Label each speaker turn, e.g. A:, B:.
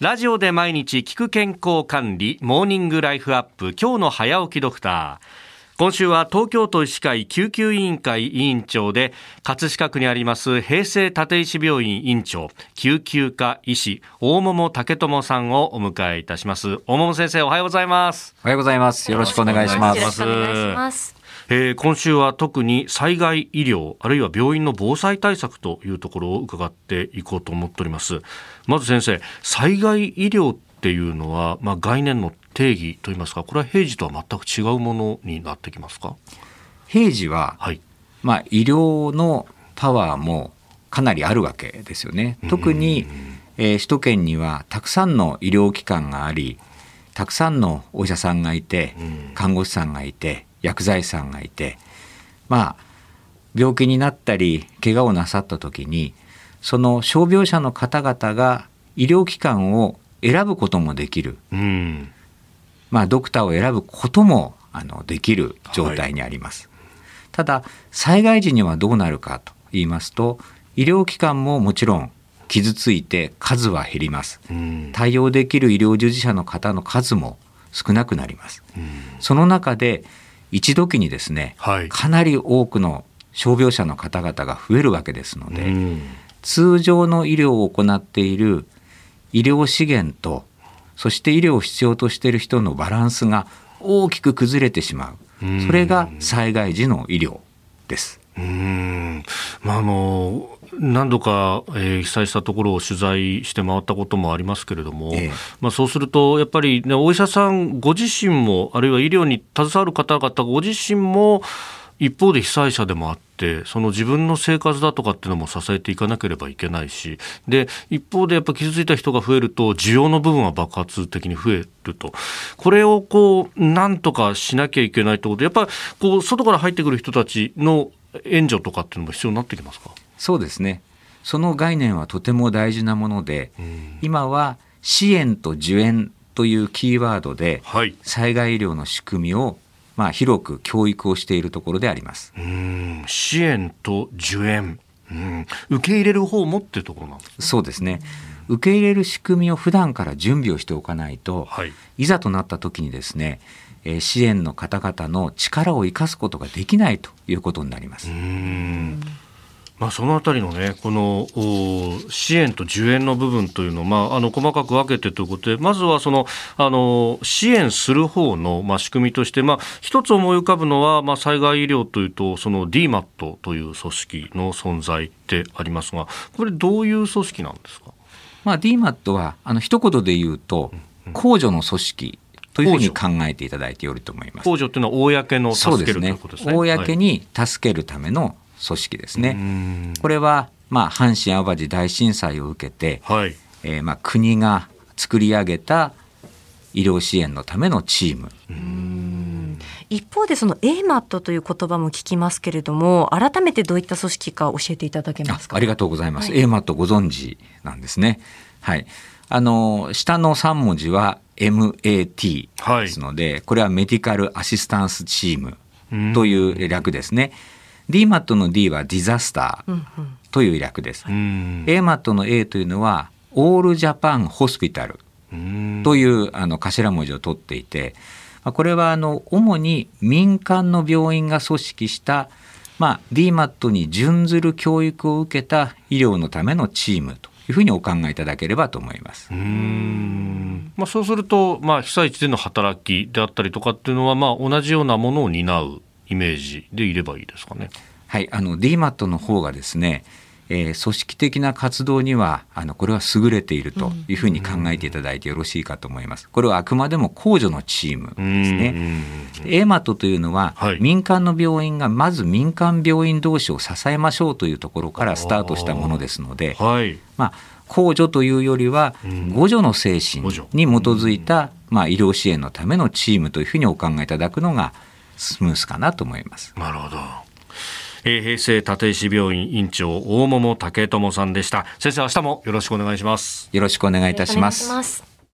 A: ラジオで毎日聞く健康管理モーニングライフアップ今日の早起きドクター。今週は東京都医師会救急委員会委員長で葛飾区にあります平成立石病院院長救急科医師大桃武智さんをお迎えいたします。大桃先生おはようございます。
B: おはようございます。よろしくお願いします
A: えー、今週は特に災害医療あるいは病院の防災対策というところを伺っていこうと思っております。まず先生災害医療っていうのは、まあ、概念の定義といいますかこれは平時とは全く違うものになってきますか？
B: 平時は、
A: はい。
B: まあ、医療のパワーもかなりあるわけですよね。特に、えー、首都圏にはたくさんの医療機関がありたくさんのお医者さんがいて看護師さんがいて薬剤師さんがいてまあ病気になったり怪我をなさった時にその傷病者の方々が医療機関を選ぶこともできる、
A: うん
B: まあ、ドクターを選ぶこともあのできる状態にあります。はい、ただ災害時にはどうなるかと言いますと医療機関ももちろん傷ついて数は減ります。対応できる医療従事者の方の数も少なくなります。その中で一時にですね、はい、かなり多くの傷病者の方々が増えるわけですので、通常の医療を行っている医療資源とそして医療を必要としている人のバランスが大きく崩れてしまう。それが災害時の医療です。
A: うんまあ、あの何度か、えー、被災したところを取材して回ったこともありますけれども、ええ、まあ、そうすると、やっぱり、ね、お医者さんご自身も、あるいは医療に携わる方々ご自身も、一方で被災者でもあって、その自分の生活だとかっていうのも支えていかなければいけないし、で、一方でやっぱ傷ついた人が増えると、需要の部分は爆発的に増えると。これをこう、なんとかしなきゃいけないということで、やっぱりこう、外から入ってくる人たちの援助とかっていうのも必要になってきますか？
B: そうですね。その概念はとても大事なもので、うん、今は支援と受援というキーワードで、はい、災害医療の仕組みをまあ、広く教育をしているところであります。
A: うん。支援と受援、うん、受け入れる方もっていうところなんです、ね、
B: そうですね受け入れる仕組みを普段から準備をしておかないと、はい、いざとなった時にですねえ支援の方々の力を生かすことができないということになります。
A: うん。まあ、そのあたりのね、この支援と受援の部分というのを、まあ、あの細かく分けてということで、まずはそのあの支援する方の、まあ、仕組みとして、まあ、一つ思い浮かぶのは、まあ、災害医療というと、その DMAT という組織の存在ってありますが、これ、どういう組織なんですか、
B: まあ、DMAT は、あの一言で言うと、公助の組織というふうに考えていただいてよいと思います。
A: 公助というのは公の助けるですね。
B: 公に助けるための組織ですね。これは、まあ、阪神・淡路大震災を受けて、はい、えー、まあ、国が作り上げた医療支援のためのチーム。
C: 一方でその AMAT という言葉も聞きますけれども改めてどういった組織か教えていただけますか？
B: ありがとうございます、はい、AMAT ご存知なんですね。はい。あの下の3文字は MAT ですので、はい、これはメディカルアシスタンスチームという略ですね、DMAT の D はディザスターという略です。AMAT の A というのはオールジャパンホスピタルというあの頭文字を取っていて、これはあの主に民間の病院が組織したまあ、DMAT に準ずる教育を受けた医療のためのチームというふうにお考えいただければと思います。
A: まあ、そうすると、まあ、被災地での働きであったりとかっていうのは、まあ、同じようなものを担うイメージでいればいいですかね。
B: はい、あの DMAT の方がですね、えー、組織的な活動にはあのこれは優れているというふうに考えていただいてよろしいかと思います。これはあくまでも公助のチームですね。AMAT というのは、はい、民間の病院がまず民間病院同士を支えましょうというところからスタートしたものですので、はい、まあ公助というよりは互助の精神に基づいた、まあ、医療支援のためのチームというふうにお考えいただくのがスムースかなと思います。
A: なるほど。えー、平成立石病院院長大桃武智さんでした。先生明日もよろしくお願いします。
B: よろしくお願いいたします。